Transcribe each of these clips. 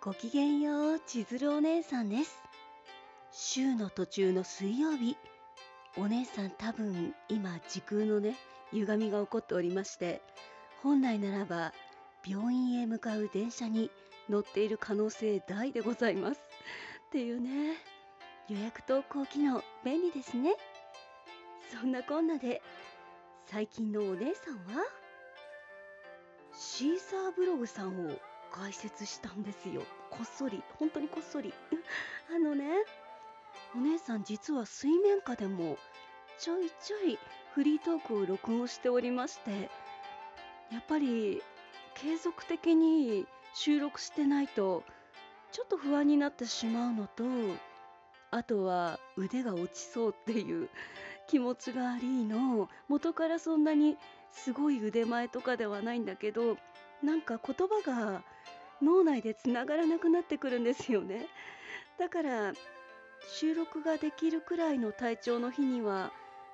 ごきげんよう、千鶴お姉さんです。週の途中の水曜日、お姉さん多分今時空のね、歪みが起こっておりまして、本来ならば病院へ向かう電車に乗っている可能性大でございます。っていうね、予約投稿機能便利ですね。そんなこんなで、最近のお姉さんは？シーサーブログさんを開設したんですよ。こっそり。本当にこっそり。あのね、お姉さん実は水面下でもちょいちょいフリートークを録音しておりまして、やっぱり継続的に収録してないとちょっと不安になってしまうのと、あとは腕が落ちそうっていう気持ちがありの、元からそんなにすごい腕前とかではないんだけど、なんか言葉が脳内でつながらなくなってくるんですよね。だから収録ができるくらいの体調の日には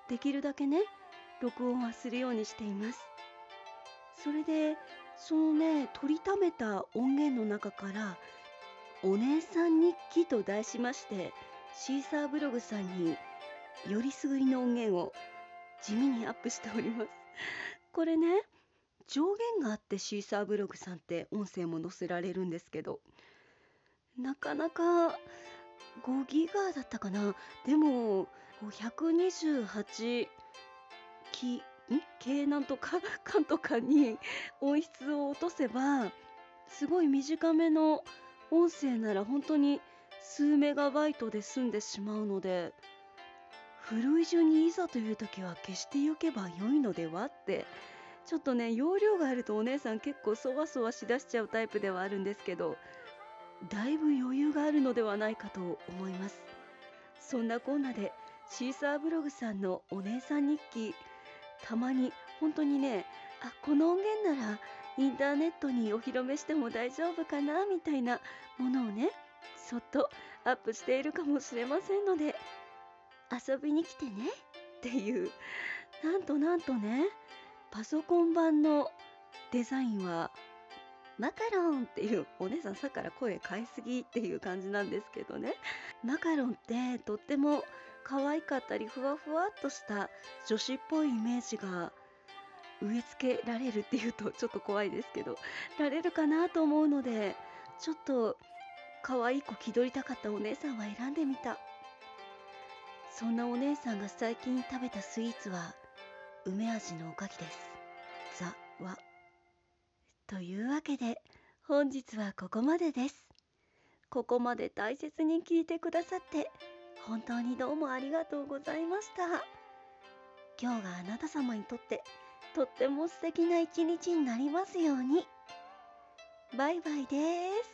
できるだけね録音はするようにしています。それでそのね取りためた音源の中から「お姉さん日記」と題しましてシーサーブログさんによりすぐりの音源を地味にアップしております。これね上限があってシーサーブログさんって音声も載せられるんですけどなかなか5ギガだったかな？でも128キん？系なんとか かんとかに音質を落とせばすごい短めの音声なら本当に数メガバイトで済んでしまうので古い順にいざという時は消しておけば良いのでは？ってちょっとね容量があるとお姉さん結構そわそわしだしちゃうタイプではあるんですけどだいぶ余裕があるのではないかと思います。そんなこんなでシーサーブログさんのお姉さん日記たまに本当にねあこの音源ならインターネットにお披露目しても大丈夫かなみたいなものをねそっとアップしているかもしれませんので遊びに来てねっていうなんとなんとねパソコン版のデザインはマカロンっていうお姉さんさっきから声変えすぎっていう感じなんですけどね。マカロンってとっても可愛かったりふわふわっとした女子っぽいイメージが植え付けられるっていうとちょっと怖いですけど られるかなと思うのでちょっと可愛い子気取りたかったお姉さんは選んでみた。そんなお姉さんが最近食べたスイーツは梅味のおかきです。ザ・ワ。というわけで本日はここまでです。ここまで大切に聞いてくださって本当にどうもありがとうございました。今日があなた様にとってとっても素敵な一日になりますように。バイバイです。